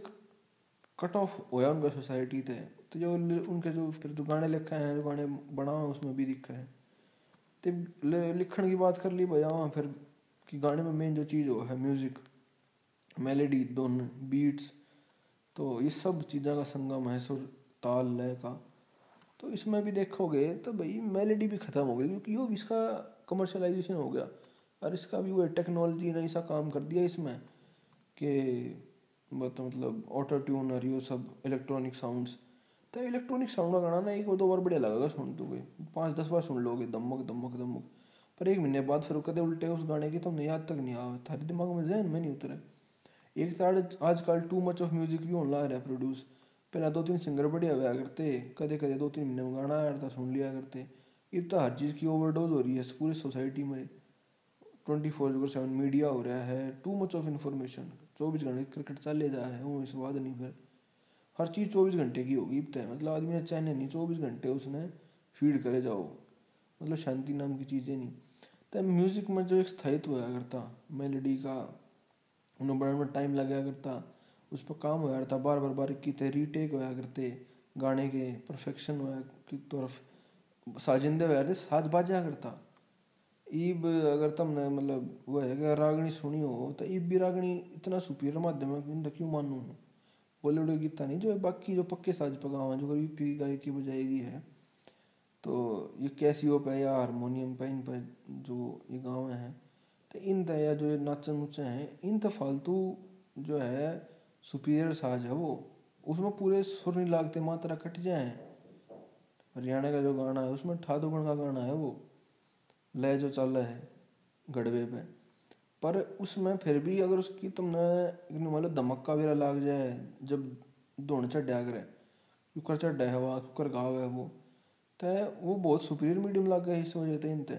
कट ऑफ़ होया उनका सोसाइटी थे तो जो उनके जो फिर जो गाने लिखे हैं जो गाने बना उसमें भी दिखा है। तो लिखण की बात कर ली भैया वहाँ फिर कि गाने में मेन जो चीज़ हो है म्यूज़िक मेलेडी धुन बीट्स तो ये सब चीज़ों का संगम है, सुर, ताल, लय का। तो इसमें भी देखोगे तो भाई मेलेडी भी ख़त्म हो गई, क्योंकि वो भी इसका कमर्शलाइजेशन हो गया। और इसका भी वो टेक्नोलॉजी ने ऐसा काम कर दिया इसमें कि मतलब ऑटो ट्यून और ये सब इलेक्ट्रॉनिक साउंड्स तो इलेक्ट्रॉनिक साउंड का गाना ना एक दो बार बढ़िया लगेगा सुन दोगे पाँच दस बार सुन लोगे, दमक दमक दमक। पर एक महीने बाद फिर कदे उल्टे उस गाने की तुमने याद तक नहीं आवे थारे दिमाग में जहन में नहीं उतरे। एक तो आजकल टू मच ऑफ़ म्यूज़िक भी होने लग रहा है प्रोड्यूस पहला दो तीन सिंगर बढ़िया हुआ करते कदे कदे दो तीन महीने में गाना आया था सुन लिया करते। अब तो हर चीज़ की ओवरडोज हो रही है, पूरी सोसाइटी में। ट्वेंटी फोर जो सेवन मीडिया हो रहा है टू मच ऑफ़ इन्फॉर्मेशन चौबीस घंटे क्रिकेट चले जा है, वो स्वाद नहीं फिर। हर चीज़ चौबीस घंटे की होगी तय मतलब आदमी ने नहीं, चौबीस घंटे उसने फ़ीड करे जाओ। मतलब शांति नाम की चीज़ें नहीं। तो म्यूज़िक में जो एक स्थायित्व होया करता मेलोडी का, उन्हें बढ़ने में टाइम लगा करता उस पर काम होया करता बार बार बार की रीटेक होया करते, गाने के परफेक्शन होया, की तरफ़ साजिंदे होया करते, साज बाजा करता। ईब अगर तुमने मतलब वो है कि रागणी सुनी हो तो ईब भी रागणी इतना सुपीरियर माध्यम है इनका क्यों मानू बॉलीवुड गीता नहीं, जो बाकी जो पक्के साज पगाव हैं, जो यूपी गायकी बजाएगी है तो ये कैसियो पे या हारमोनियम पे, इन पे जो ये गाँव हैं तो इन या जो ये नाचन नुचे हैं, इन तो फालतू जो है सुपीरियर साज है वो। उसमें पूरे सुर नहीं लागते, मात्रा कट जाए। हरियाणा का जो गाना है, उसमें ठादुगण का गाना है वो। लय जो चल रहा है गड़बे पे पर उसमें फिर भी अगर उसकी तुमने मतलब धमक्का वेरा लाग जाए, जब दौड़ चढ़ा करे कुकर चढ़ा है वहाँ कुकर गाँव है वो तो वो बहुत सुपीरियर मीडियम लग गया इस वजह से इनते।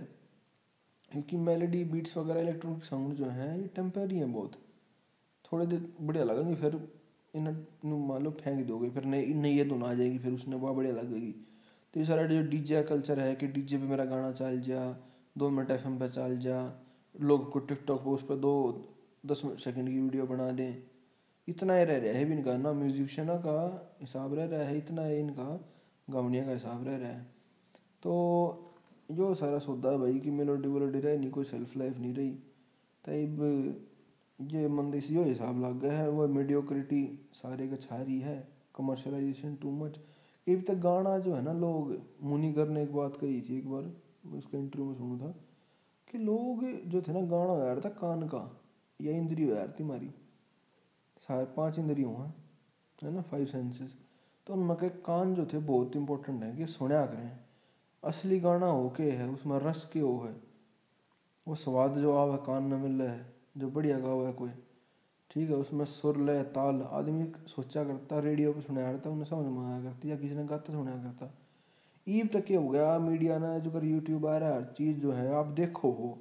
क्योंकि मेलोडी बीट्स वगैरह इलेक्ट्रॉनिक साउंड जो है, ये टेम्पररी हैं बहुत। थोड़े देर बढ़िया लगेंगे, फिर इन्हें मान लो फेंक दोगे, फिर नई नई ये धुन आ जाएगी, फिर उसने वह बढ़िया लगेगी। तो ये सारा जो डीजे कल्चर है कि डीजे पे मेरा गाना चल जा दो मिनट एफएम पे चल जा, लोग को टिकटॉक पे उस पर दो दस सेकंड की वीडियो बना दें। इतना ही रह रहा है भी इनका, ना म्यूजिशियन का हिसाब रह रहा है, इतना ही इनका, गावनिया का हिसाब रह रहा है। तो जो सारा सौदा है भाई कि मेलोडी वेलोडी रह नहीं, कोई सेल्फ लाइफ नहीं रही। तब ये मंदी सी हिसाब लग गया है, वो मीडियोक्रिटी सारे का छा रही है कमर्शलाइजेशन टू मच ये तक गाना जो है ना, लोग मुनी करने एक बात कही थी एक बार। उसका इंटरव्यू में सुना था, कि लोग जो थे ना, गाना हो रहा था कान का, या इंद्री हो थी हमारी पाँच इंद्रियों हैं है ना फाइव सेंसेस तो उनमें के कान जो थे बहुत इंपॉर्टेंट है, कि सुना करें। असली गाना हो के है, उसमें रस के हो है। वो स्वाद जो आव, कान में मिल है जो बढ़िया गाओ है कोई, ठीक है, उसमें सुर लय ताल, आदमी सोचा करता रेडियो पर सुनाया करता, उन्हें समझ में आया करती, या किसी ने गाता, सुनाया करता। ईब तक हो गया, मीडिया ने जो कर यूट्यूब आ रहा है, हर चीज़ जो है, आप देखो हो।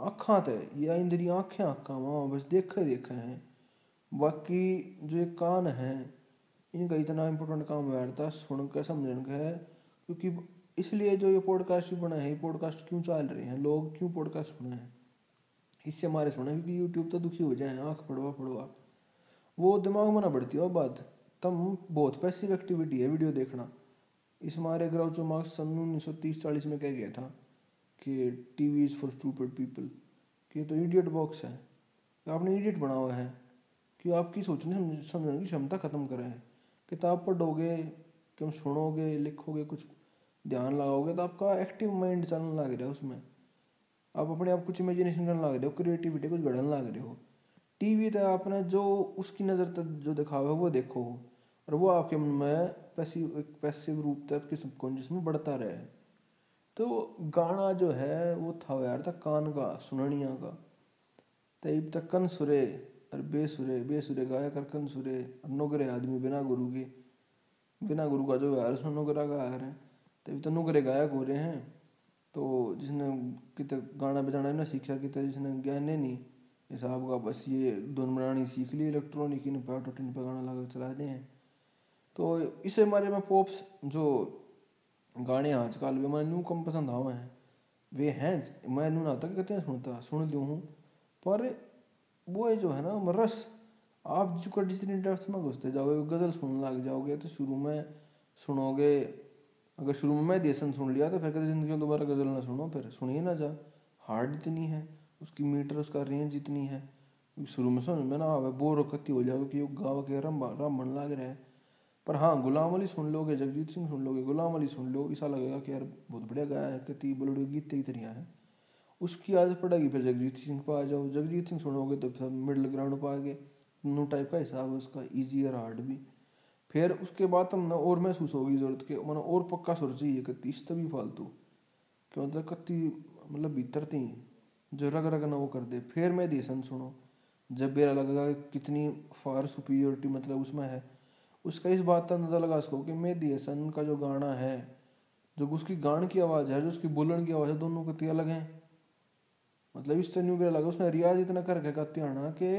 आँखा तो या इंद्री आँखें आँखा वहाँ बस देखे देखे हैं। बाकी जो ये कान है, इनका इतना इम्पोर्टेंट काम बैठता सुन के समझने का है, क्योंकि इसलिए जो ये पॉडकास्ट बना है, ये पॉडकास्ट क्यों चल रहे हैं? लोग क्यों पॉडकास्ट सुने हैं? इससे हमारे सुना क्योंकि यूट्यूब तो दुखी हो जाए, आँख पड़वा पड़वा। वो दिमाग में ना बढ़ती हो बात। तब बहुत पैसिव एक्टिविटी है वीडियो देखना। इस हमारे ग्राउचो मार्क्स सन उन्नीस सौ तीस चालीस में कह गया था कि T V is for stupid people कि तो इडियट बॉक्स है। आपने इडियट बना हुआ है कि आपकी सोचने समझने की क्षमता ख़त्म करें। है किताब पढ़ोगे, कि हम सुनोगे, लिखोगे, कुछ ध्यान लगाओगे तो आपका एक्टिव माइंड चलने लग रहा है उसमें। आप अपने आप कुछ इमेजिनेशन करने लग रहे हो क्रिएटिविटी कुछ गढ़ने लग रहे हो। टीवी तो आपने जो उसकी नज़र तक जो दिखा हुआ है, वो देखो। और वो आपके मन में पैसिव एक पैसिव रूप तक आपके सबकॉन्शियस में बढ़ता रहे तो गाना जो है, वो था यार, था कान का, सुननिया का। तब तक कन सुरे और बेसुरे बेसुरे गाया कर कन सुरे और नुगरे आदमी बिना गुरु के। बिना गुरु का जो यार, उसमें नुगरा गाया है। तभी तो नुगरे गायक हो रहे हैं। तो जिसने कितने गाना बजाना ना सीखा, कितने जिसने ज्ञान नहीं हिसाब का बस ये धुन बनानी सीख ली, इलेक्ट्रॉनिक इन पर पर गाना लगा चला दें। हैं तो इसे हमारे में पॉप्स जो गाने आजकल वे मैं न्यू कम पसंद आवे हैं, वे हैं मैं नू ना तक कहते हैं सुनता, सुन लूँ हूँ। पर वो जो है ना रस, आप जो जितनी डेप्थ में घुसते जाओगे, गज़ल सुनने लग जाओगे तो शुरू में सुनोगे, अगर शुरू में मैं देसन सुन लिया तो फिर कहते ज़िंदगी में दोबारा गज़ल ना सुनो, फिर सुनिए ना जा। हार्ड इतनी है, उसकी मीटर उसका रेंज इतनी है। शुरू में समझ में ना आवे, बोर कत्ती हो जाओगे कि गाँव के रम रम मन लग रहा है। पर हाँ गुलाम अली सुन लोगे, जगजीत सिंह सुन लोगे, गुलाम अली सुन लो ऐसा लगेगा कि यार बहुत बढ़िया गाया है कति बलोड़े गीत तेई तरिया है। उसकी आदत पड़ेगी फिर जगजीत सिंह पर आ जाओ। जगजीत सिंह सुनोगे तो फिर मिडल ग्राउंड पर आ गए नो टाइप का हिसाब है उसका ईजी और हार्ड भी। फिर उसके बाद तुम ना और महसूस होगी ज़रूरत के, मैंने और पक्का सुर चाहिए कत्ती इस तभी फालतू, कि मतलब कत्ती मतलब भीतर थी जो रग रग ना वो कर दे। फिर मैं देसन सुनो, जब मेरा लगेगा कितनी फार सुपीरियोरिटी मतलब उसमें है उसका इस बात का अंदाज़ा लगा सको कि मेहदी हसन का जो गाना है जो उसकी गान की आवाज़ है, जो उसकी बोलन की आवाज़ है, दोनों कति अलग हैं। मतलब इससे न्यू बेरा लगा उसने रियाज इतना कर रखा आना कि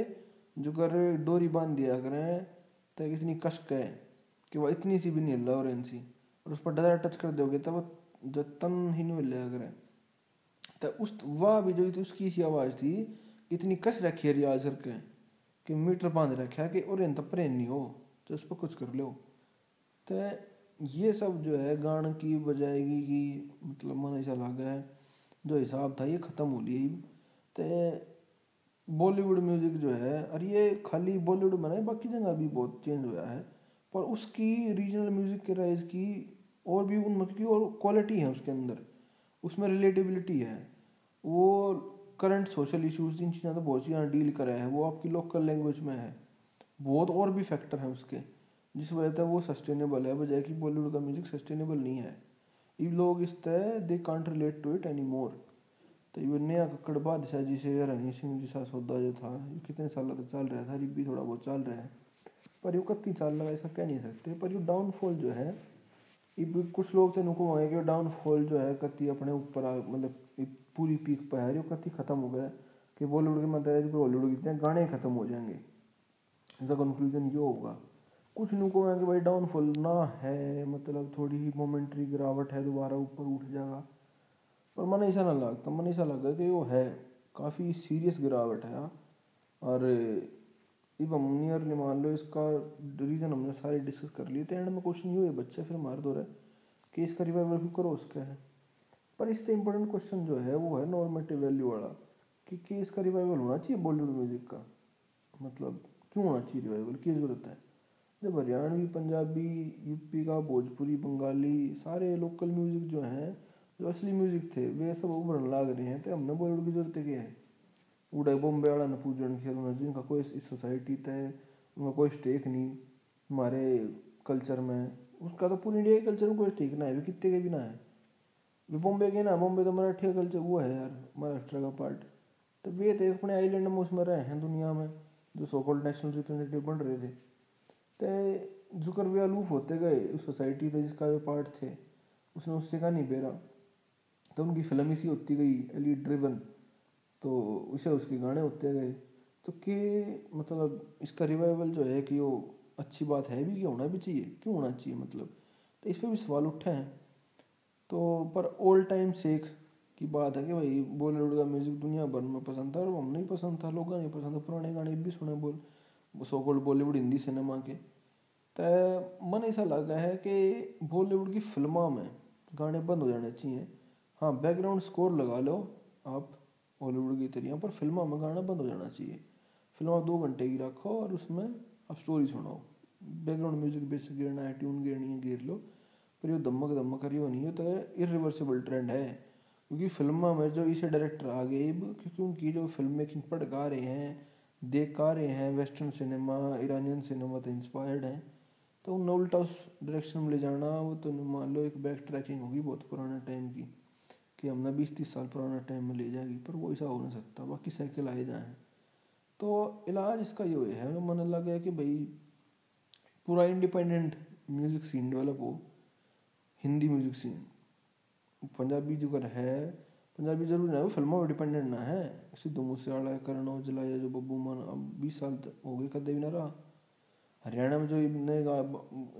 जो कर डोरी बाँध दिया करें तो इतनी कश के कि वह इतनी सी भी नहीं हिल और इनसी। और उस पर डर टच कर दोगे, तब जो तन ही नहीं मिल करें। तो उस, वह भी जो उसकी सी आवाज़ थी, इतनी कस रखी है रियाज करके, कि मीटर बाँध रखा कि और इन तपरे नहीं हो। तो उस पर कुछ कर लो। तो ये सब जो है गान की बजाएगी की मतलब मन ऐसा लगा है, जो हिसाब था ये ख़त्म हो लिया तो बॉलीवुड म्यूज़िक जो है, और ये खाली बॉलीवुड में नहीं, बाकी जगह भी बहुत चेंज हुआ है। पर उसकी रीजनल म्यूज़िक के राइज की और भी उन की और क्वालिटी है उसके अंदर, उसमें रिलेटिबिलिटी है। वो करंट सोशल इश्यूज़ इन चीज़ें तो बहुत सी यहाँ डील करा है, वो आपकी लोकल लैंग्वेज में है। बहुत और भी फैक्टर हैं उसके, जिस वजह से वो सस्टेनेबल है, बजाय कि बॉलीवुड का म्यूज़िक सस्टेनेबल नहीं है। ये लोग इस तरह they can't relate to it any more तो ये नया कक्कड़ बादशाह जी से, रणवीर सिंह जी सा सौदा जो था, ये कितने साल तक चल रहा था भी थोड़ा बहुत चल रहा है। पर ये कत्ती चाल रहा ऐसा कह नहीं सकते। पर ये डाउनफॉल जो है, ये कुछ लोग तो नुको हुए कि डाउनफॉल जो है, कत्ती अपने ऊपर मतलब पूरी पीक पर है जो कत्ती ख़त्म हो गया कि बॉलीवुड के मतलब बॉलीवुड के गाने ख़त्म हो जाएँगे। इसका कंक्लूजन ये होगा। कुछ नुको है कि भाई डाउनफॉल ना है मतलब थोड़ी ही मोमेंट्री गिरावट है दोबारा ऊपर उठ जाएगा। पर मन ऐसा ना लगता मन ऐसा लगा कि वो है काफ़ी सीरियस गिरावट है हाँ। और इब हम नियरली मान लो इसका रीज़न हमने सारे डिस्कस कर लिए तो एंड में क्वेश्चन ये है बच्चे फिर मार दो रहे कि इसका रिवाइवल भी करो उसका है। पर इससे इम्पोर्टेंट क्वेश्चन जो है वो है नॉर्मेटिव वैल्यू वाला कि, कि इसका रिवाइवल होना चाहिए बॉलीवुड म्यूज़िक का मतलब क्यों होना चाहिए रिवाइवल? की ज़रूरत है? जब हरियाणवी, पंजाबी, यूपी का, भोजपुरी, बंगाली, सारे लोकल म्यूज़िक जो हैं, जो असली म्यूज़िक थे, वे सब उभरने लाग रहे हैं। तो हमने बॉलीवुड की ज़रूरत क्या है? उड़े बॉम्बे वाला ने पूजन खेल जिनका कोई इस सोसाइटी तय उनका कोई स्टेक नहीं, हमारे कल्चर में। उसका तो पूरी इंडिया के कल्चर में कोई स्टेक ना है भी कितने के भी ना है। वे बॉम्बे के ना, बॉम्बे तो मराठी कल्चर वो है यार, महाराष्ट्र का पार्ट तो वे तो अपने आइलैंड में उसमें रहे हैं दुनिया में। जो सोकॉल्ड नेशनल रिप्रेजेंटेटिव बन रहे थे तो जुकर वे अलूफ होते गए उस सोसाइटी थे जिसका वे पार्ट थे, उसने उससे कहा, नहीं बेरा। तो उनकी फ़िल्म इसी होती गई एली ड्रिवन तो उसे उसके गाने होते गए। तो के मतलब इसका रिवाइवल जो है कि वो अच्छी बात है भी कि होना भी चाहिए? क्यों होना चाहिए मतलब? तो इस पर भी सवाल उठे हैं। तो पर ओल्ड टाइम सेख की बात है कि भाई बॉलीवुड का म्यूज़िक दुनिया भर में पसंद था और हम नहीं पसंद था, लोग नहीं पसंद था, पुराने गाने भी सुने बोल so called Bollywood Hindi cinema के। तो मन ऐसा लगा है कि बॉलीवुड की फ़िल्मों में गाने बंद हो जाने चाहिए। हाँ बैकग्राउंड स्कोर लगा लो आप बॉलीवुड की तरह पर फ़िल्मों में गाना बंद हो जाना चाहिए। फ़िल्म दो घंटे की रखो और उसमें आप स्टोरी सुनाओ बैकग्राउंड म्यूज़िक बेस गिरना है ट्यून गिरनी है, गिर लो, पर ये दमक दमक करी नहीं है तो इरिवर्सिबल ट्रेंड है। क्योंकि फ़िल्मों में जो इसे डायरेक्टर आ गए क्योंकि उनकी जो फ़िल्म मेकिंग पढ़ रहे हैं, देख रहे हैं वेस्टर्न सिनेमा ईरानियन सिनेमा तो इंस्पायर्ड हैं तो उन उल्टा उस डायरेक्शन में ले जाना, वो तो मान लो एक बैक ट्रैकिंग होगी बहुत पुराने टाइम की, कि हमने बीस तीस साल पुराना टाइम में ले जाएगी, पर वो ऐसा हो नहीं सकता, बाकी साइकिल आए जाए। तो इलाज इसका ये है मन लगा कि भाई, पूरा इंडिपेंडेंट म्यूज़िक सीन डेवलप हो, हिंदी म्यूज़िक सीन पंजाबी जो कर है, पंजाबी ज़रूर ना वो फ़िल्मों पर डिपेंडेंट ना है। सिद्धू मूसेवाला, करण औजला, या जो बब्बू मान, अब बीस साल हो गए कदे भी ना रहा। हरियाणा में जो नए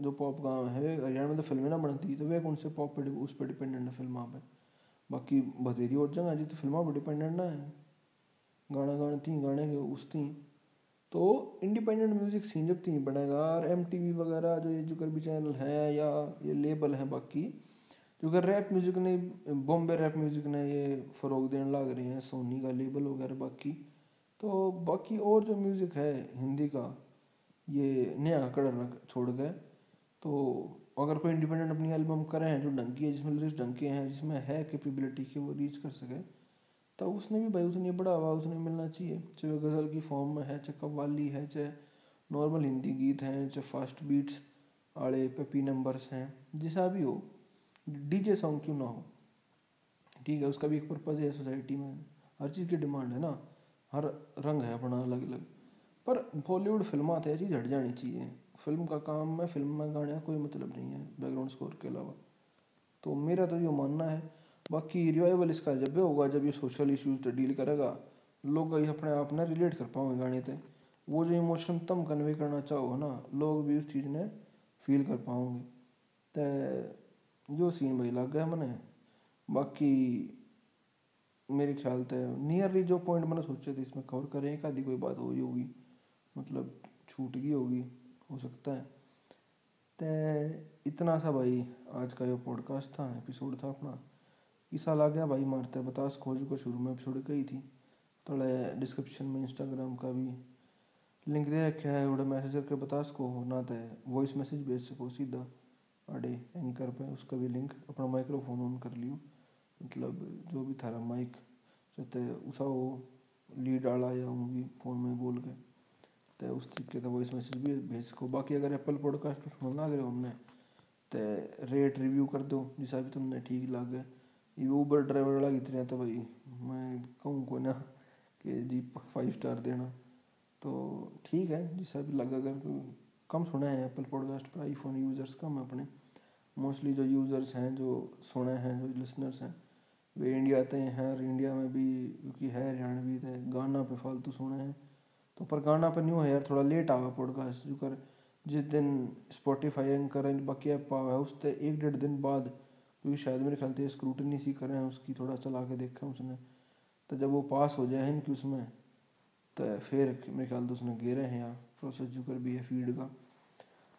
जो पॉप गाँव है, हरियाणा में तो फ़िल्में ना बनती तो वे कौन से पॉप पर, उस पर डिपेंडेंट है फ़िल्म पर बाकी बतेरी और जगह जी तो फ़िल्मों पर डिपेंडेंट ना है। गाना गाने थी गाने के उस थी। तो इंडिपेंडेंट म्यूज़िक सीन जब थी, बनेगा, और एमटीवी वगैरह जो ये जो कर भी चैनल हैं या ये लेबल हैं बाकी क्योंकि रैप म्यूज़िक ने बॉम्बे रैप म्यूज़िक ने ये फ़रोग देने लग रही हैं सोनी का लेबल वगैरह बाकी। तो बाकी और जो म्यूज़िक है हिंदी का, ये नया कड़र छोड़ गए। तो अगर कोई इंडिपेंडेंट अपनी एल्बम करें हैं, जो डंकी है, जिसमें लिरिक्स डंके हैं, जिसमें है कैपेबिलिटी कि वो रीच कर सके तो उसने भी भाई, उसने बढ़ावा उसने मिलना चाहिए। चाहे गज़ल की फॉर्म में है, चाहे कव्वाली है, चाहे नॉर्मल हिंदी गीत हैं, चाहे फास्ट बीट्स आड़े पेपी नंबर्स हैं, जैसा भी हो। डीजे सॉन्ग क्यों ना हो? ठीक है, उसका भी एक पर्पज़ है सोसाइटी में। हर चीज़ की डिमांड है ना। हर रंग है अपना अलग अलग पर बॉलीवुड फ़िल्म हैं चीज़ हट जानी चाहिए। फ़िल्म का काम है, फ़िल्म में गाने का कोई मतलब नहीं है बैकग्राउंड स्कोर के अलावा। तो मेरा तो ये मानना है। बाकी रिवाइवल इसका जब भी होगा, जब ये सोशल इश्यूज़ तो डील करेगा, लोग अपने आप ने रिलेट कर पाओगे गाने ते वो जो इमोशन तुम कन्वे करना चाहो ना, लोग भी उस चीज़ ने फील कर पाओगे। तो जो सीन भाई लग गया मैंने। बाकी मेरे ख्याल से नियरली जो पॉइंट मैंने सोचे थे इसमें कवर करें, एक आधी कोई बात हो हुई होगी। मतलब छूट गई होगी, हो सकता है। तो इतना सा भाई, आज का जो पॉडकास्ट था एपिसोड था अपना। किसा ला गया भाई मारते बतास, खोज को शुरू में एपिसोड कही थी। थोड़ा डिस्क्रिप्शन में इंस्टाग्राम का भी लिंक दे रखा है मैसेज करके बता सको ना तो वॉइस मैसेज भेज सको सीधा। आड़े एंकर पे, उसका भी लिंक अपना माइक्रोफोन ऑन कर लियो। मतलब जो भी थारा माइक चाहते उसा वो लीड आला या होंगी फ़ोन में बोल के तो उस तरीके का वॉइस मैसेज भी भेज सको। बाकी अगर एप्पल पॉडकास्ट सुन रहे हो हमने तो रेट रिव्यू कर दो, जिसा भी तुमने ठीक लगे। ये ऊबर ड्राइवर वाला की तरह तो भाई, मैं कहूँ को ना कि जी फाइव स्टार देना। तो ठीक है, जिसा भी लगा अगर कम सुने हैं एप्पल पॉडकास्ट पर आईफोन यूज़र्स कम है अपने। मोस्टली जो यूज़र्स हैं, जो सुने हैं, जो लिसनर्स हैं, वे इंडिया आते हैं और इंडिया में भी, क्योंकि है हरियाणवी थे गाना पे फालतू सुने हैं। तो पर गाना पे न्यू है यार, थोड़ा लेट आवा पॉडकास्ट जो कर जिस दिन स्पॉटीफाई एंकर बाकी ऐप आवा है उससे एक डेढ़ दिन बाद, क्योंकि शायद मेरे ख्याल से स्क्रूटनी सी करें, उसकी थोड़ा चला के देखा उसने। तो जब वो पास हो जाए इनकी उसमें तो फिर मेरे ख्याल से उसने गेरे हैं यहाँ प्रोसेस जो कर भी है फ़ीड का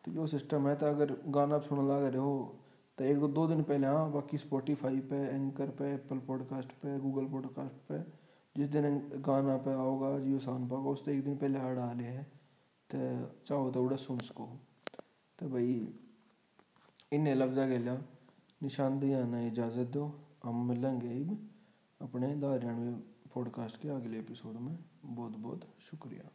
तो जो सिस्टम है तो अगर गाना सुन लगा रहे हो तो एक दो दो दिन पहले हाँ बाकी स्पॉटीफाई पे एंकर पे एप्पल पॉडकास्ट पे गूगल पॉडकास्ट पे, जिस दिन गाना पे आओगा, जियो सान पागा उस एक दिन पहले आ डाले है। तो चाहो तो उड़ा सुन सको। तो भाई इन्हें लफ्जा लिया निशानदेही आना इजाज़त दो, हम मिलेंगे अपने द हरियाणवी पॉडकास्ट के अगले एपिसोड में बहुत बहुत शुक्रिया।